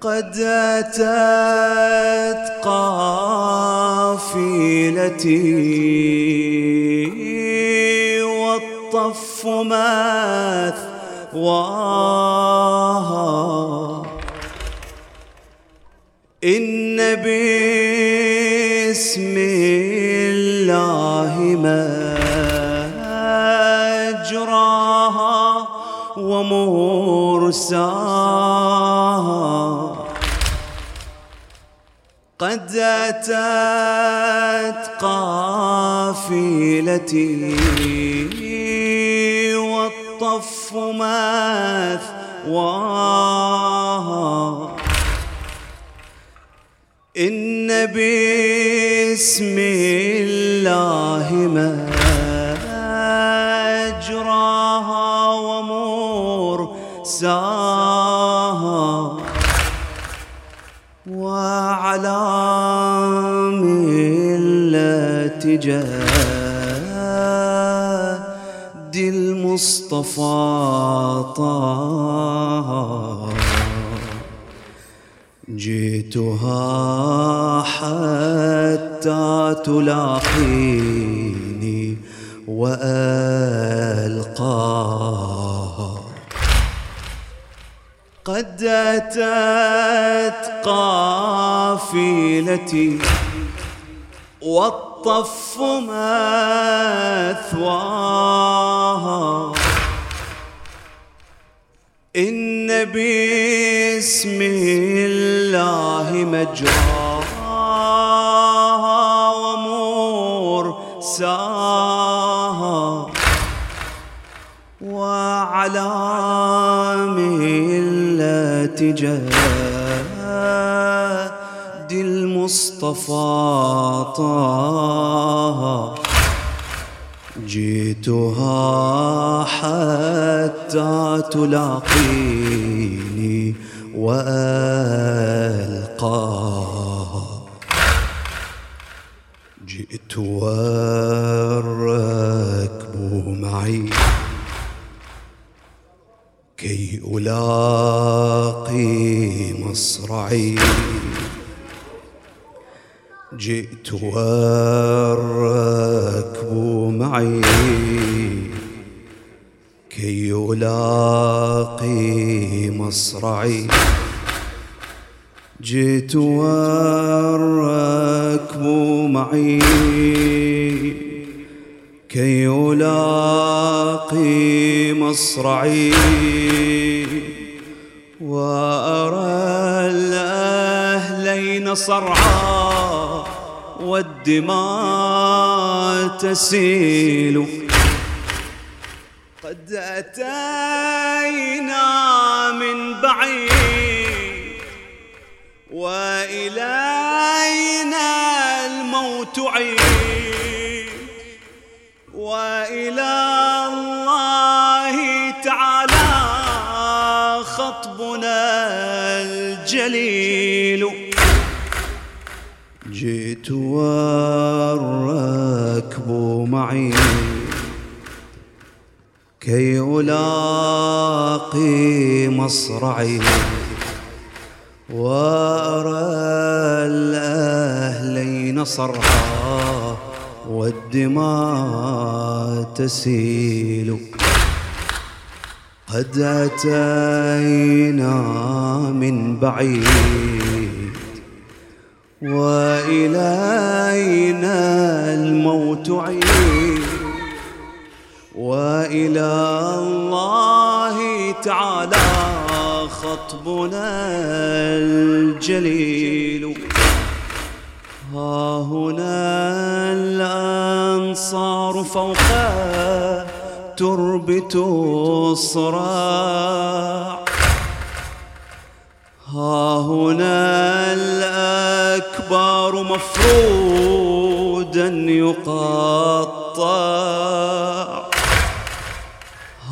قد أتت قافلتي والطف مثواها إن باسم الله مجراها ومرساها. قد أتت قافلتي والطف مثواها إن باسم الله مجراها ومرساها. وعلى ملة جد المصطفى طه. جئتها حتى تلاقيني وألقاها. قد أتت قافلتي والطف مثواها. إن باسم الله مجراها ومرساها. جد المصطفى طه. جئتها حتى تلاقيني وألقاها. جئت والركب معي. كي ألاقي مصرعي. جئت والركب معي كي ألاقي مصرعي. جئت والركب معي كي ألاقي مصرعي وأرى الأهلين صرعا والدماء تسيل. قد أتينا من بعيد وإلينا الموت عيد. وإلى الله تعالى خطبنا الجليل. جئت والركب معي كي ألاقي مصرعي وأرى الأهلين صرعا. والدماء تسيل. قد أتينا من بعيد وإلينا الموت عيد. وإلى الله تعالى خطبنا الجليل. ها هنا الأنصار فوق تربة الصراع. ها هنا الأكبار مفرودا يقطع.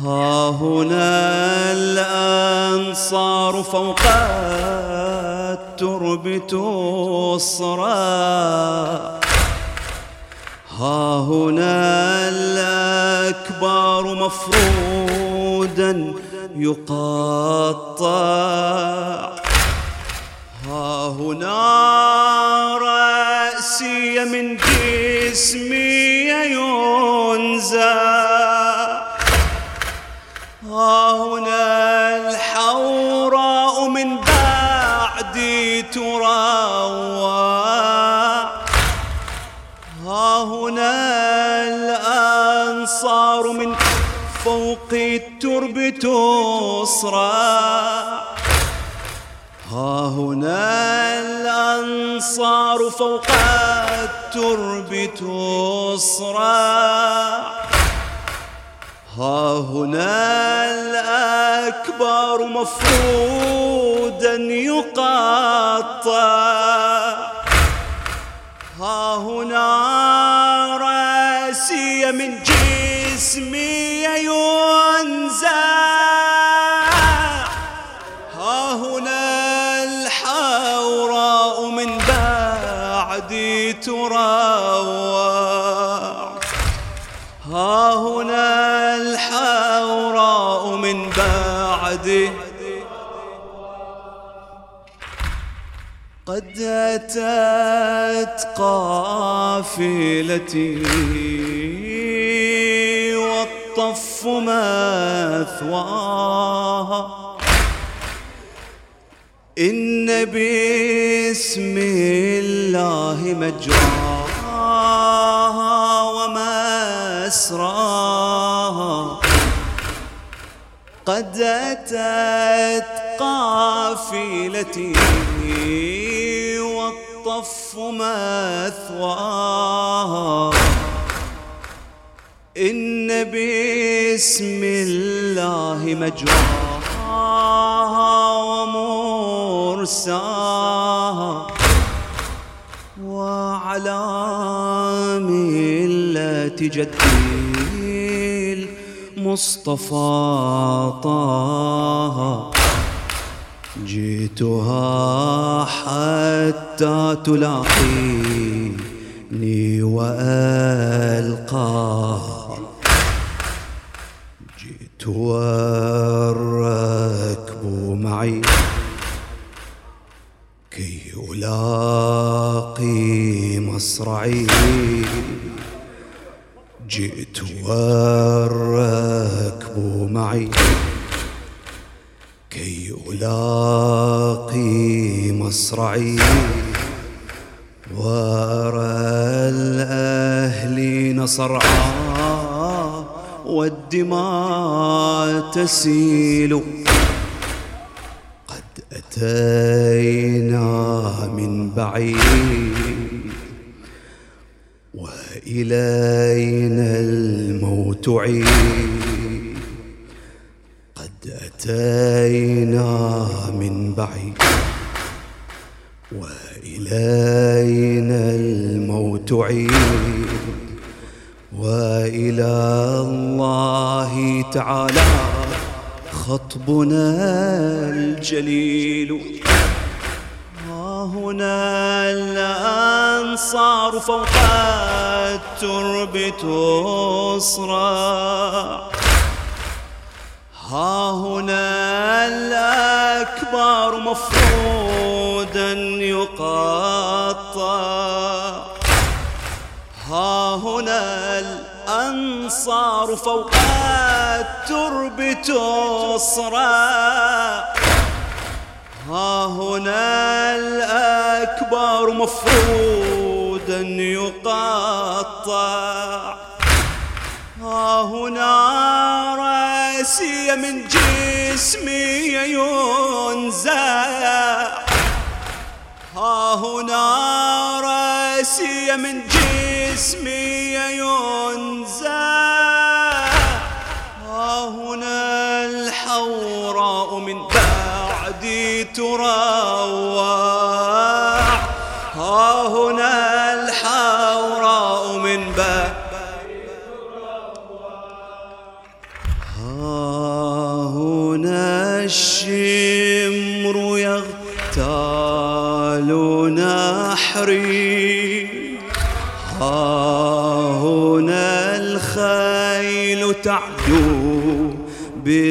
ها هنا الأنصار فوق التربة الصراع. ها هنا الأكبار مفرودا يقطع. ها هنا رأسي من جسمي ينزع. ها هنا الحوراء من بعدي تروع. هنا الأنصار من فوق الترب تصرع ها هنا الأنصار فوق الترب تصرع ها هنا الأكبر مفرودا يقطع. ها هنا راسي من جسمي ينزع ها هنا الحوراء من بعدي تروع ها هنا الحوراء من بعدي قد أتت قافلتي. مثواها إن باسم الله مجراها ومسراها. قد أتت قافلتي والطف مثواها. إن باسم الله مجراها ومرساها وعلى ملة جدي المصطفى طه. جئتها حتى تلاقيني وألقاها. والركب معي كي ألاقي مصرعي. جئت والركب معي كي ألاقي مصرعي. وأرى الأهلين صرعا والدماء تسيل. قد أتينا من بعيد وإلينا الموت عيد. قد أتينا من بعيد وإلينا الموت عيد. وإلى الله تعالى خطبنا الجليل. ها هنا الأنصار فوق الترب تصرع ها هنا الأكبر مفرودا يقطع. ها هنا الأنصار فوق الترب تصرع ها هنا الأكبر مفرودا يقطع. ها هنا رأسي من جسمي ينزع. ها هنا رأسي من جسمي ينزع ها هنا الحوراء من بعدي تروع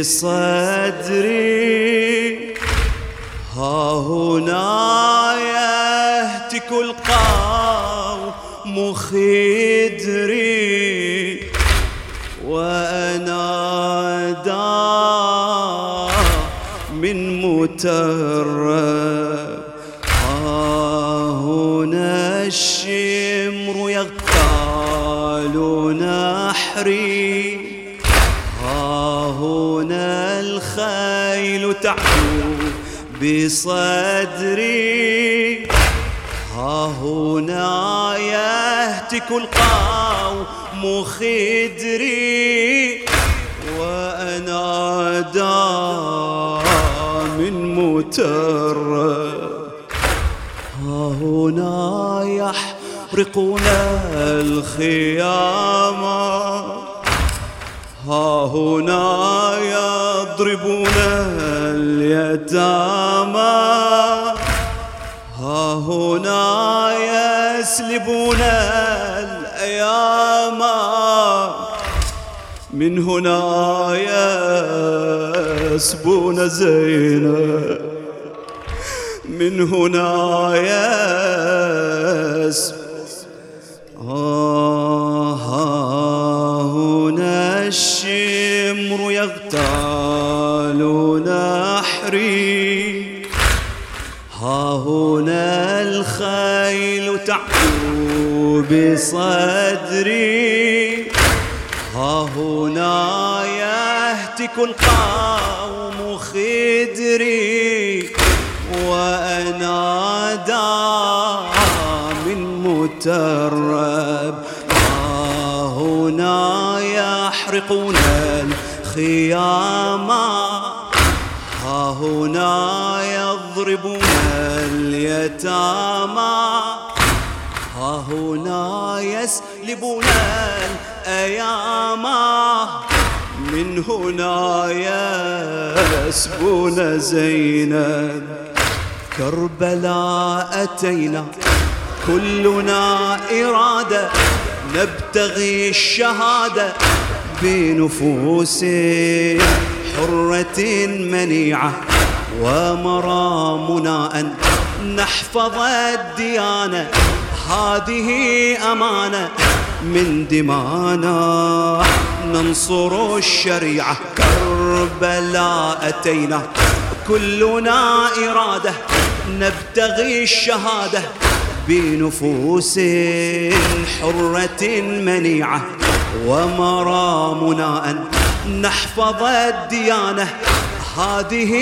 بصدري ها هنا يهتك القوم خدري وأنادى من مترب بصدري. ها هنا يهتك القوم خدري وأنادى من مترب ها هنا يحرقون الخيام. ها هنا يضربون اليتامى. ها هنا يسلبون الأيام من هنا يسبون زينب من هنا يسب بصدري. ها هنا يهتك القوم خدري. وأنادى من مترب. ها هنا يحرقون الخيام. ها هنا يضربون اليتامى. هنا يسلبون الأيام. من هنا يسبون زينب كربلاء أتينا كلنا إرادة. نبتغي الشهادة بنفوس حرة منيعة. ومرامنا أن نحفظ الديانة. هذه أمانة من دمانا. ننصر الشريعة كربلاء أتينا كلنا إرادة نبتغي الشهادة بنفوس حرة منيعة ومرامنا أن نحفظ الديانة. هذه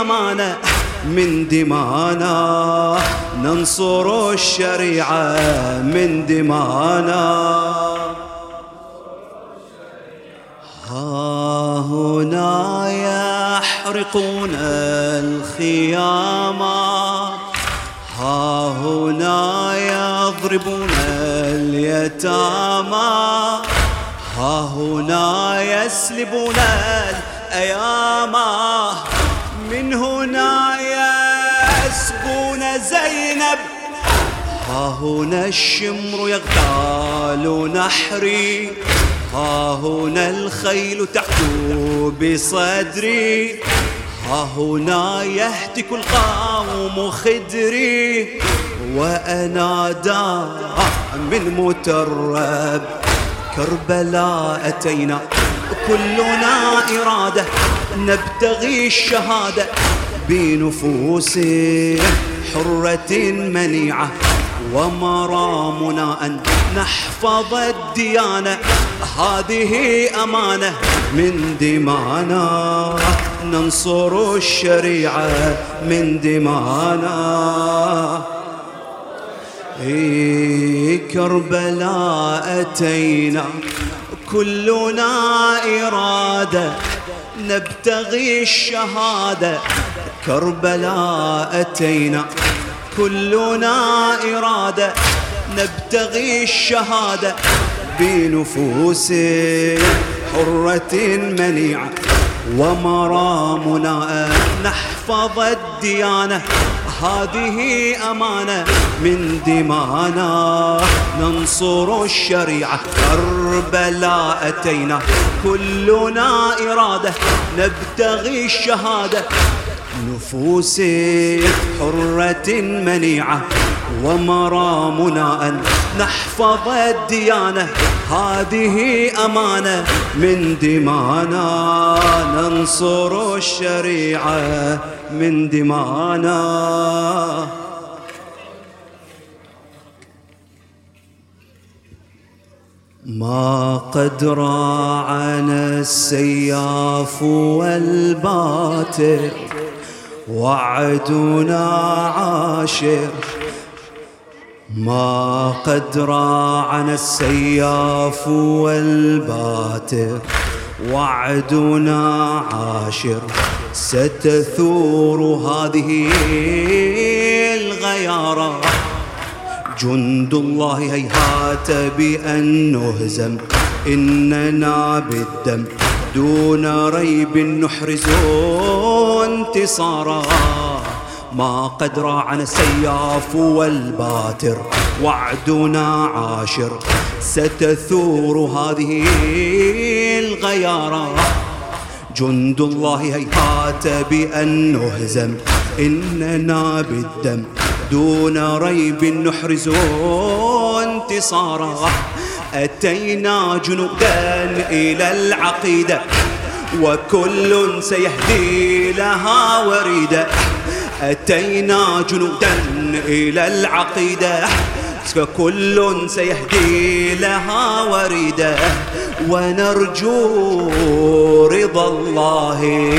أمانة من دمانا ننصر الشريعة من دمانا. ها هنا يحرقون الخيام. ها هنا يضربون اليتامى. ها هنا يسلبون الأيام زينب. ها هنا الشمر يغتال نحري ها هنا الخيل تحدو بصدري ها هنا يهتك القوم خدري وأنادى من مترب. كربلاء أتينا كلنا إرادة نبتغي الشهادة بنفوس حرة منيعة ومرامنا أن نحفظ الديانة. هذه أمانة من دمانا. ننصر الشريعة من دمانا. إيه كربلاء أتينا. كلنا إرادة نبتغي الشهادة. كربلاء أتينا كلنا إرادة. نبتغي الشهادة بنفوس حرة منيعة. ومرامنا نحفظ الديانة. هذه أمانة من دمانا. ننصر الشريعة كربلاء أتينا كلنا إرادة نبتغي الشهادة. نفوس حرة منيعة ومرامنا أن نحفظ الديانة. هذه أمانة من دمانا. ننصر الشريعة من دمانا. ما قد راعنا السياف والباتر وعدنا عاشر ما قد راعنا السياف والباتر وعدنا عاشر ستثور هذه الغيارة. جند الله هيهات بأن نهزم إننا بالدم دون ريب نحرز انتصارا. ما قد راعنا السياف والباتر وعدنا عاشر ستثور هذه الغيارة. جند الله هيهات بأن نهزم إننا بالدم. دون ريب نحرز انتصارا. أتينا جنودا إلى العقيدة وكل سيهدي لها وريدا أتينا جنودا إلى العقيدة فكل سيهدي لها وريدا ونرجو رضا الله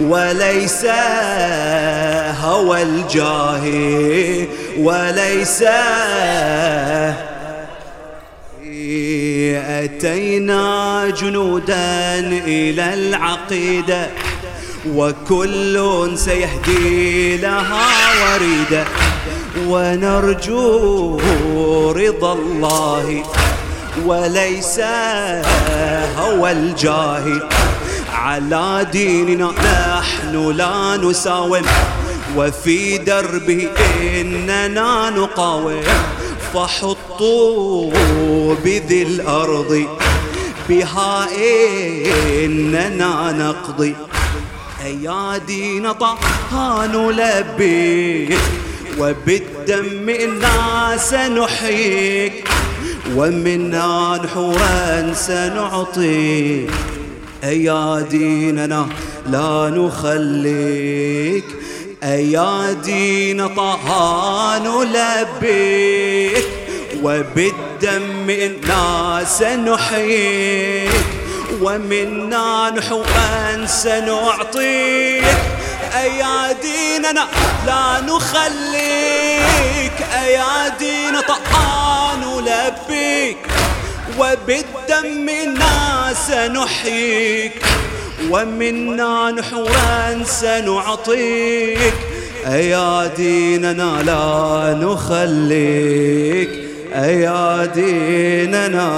وليس هوى الجاه وليس أتينا جنودا إلى العقيدة. وكل سيهدي لها وريدا ونرجو رضا الله. وليس هوى الجاهل. على ديننا نحن لا نساوم. وفي دربه إننا نقاوم. فحطوا بذي الأرض. بها إننا نقضي. أيادينا طه نلبيك وبالدم إنا سنحييك ومنا نحورا سنعطيك. أياديننا لا نخليك أيادينا طه نلبيك وبالدم إنا سنحييك. ومنا نحوا سنعطيك أياديننا لا نخليك. أيادينا طه نلبيك وبالدم إنا سنحييك. ومنا نحورا سنعطيك. أياديننا لا نخليك. أياديننا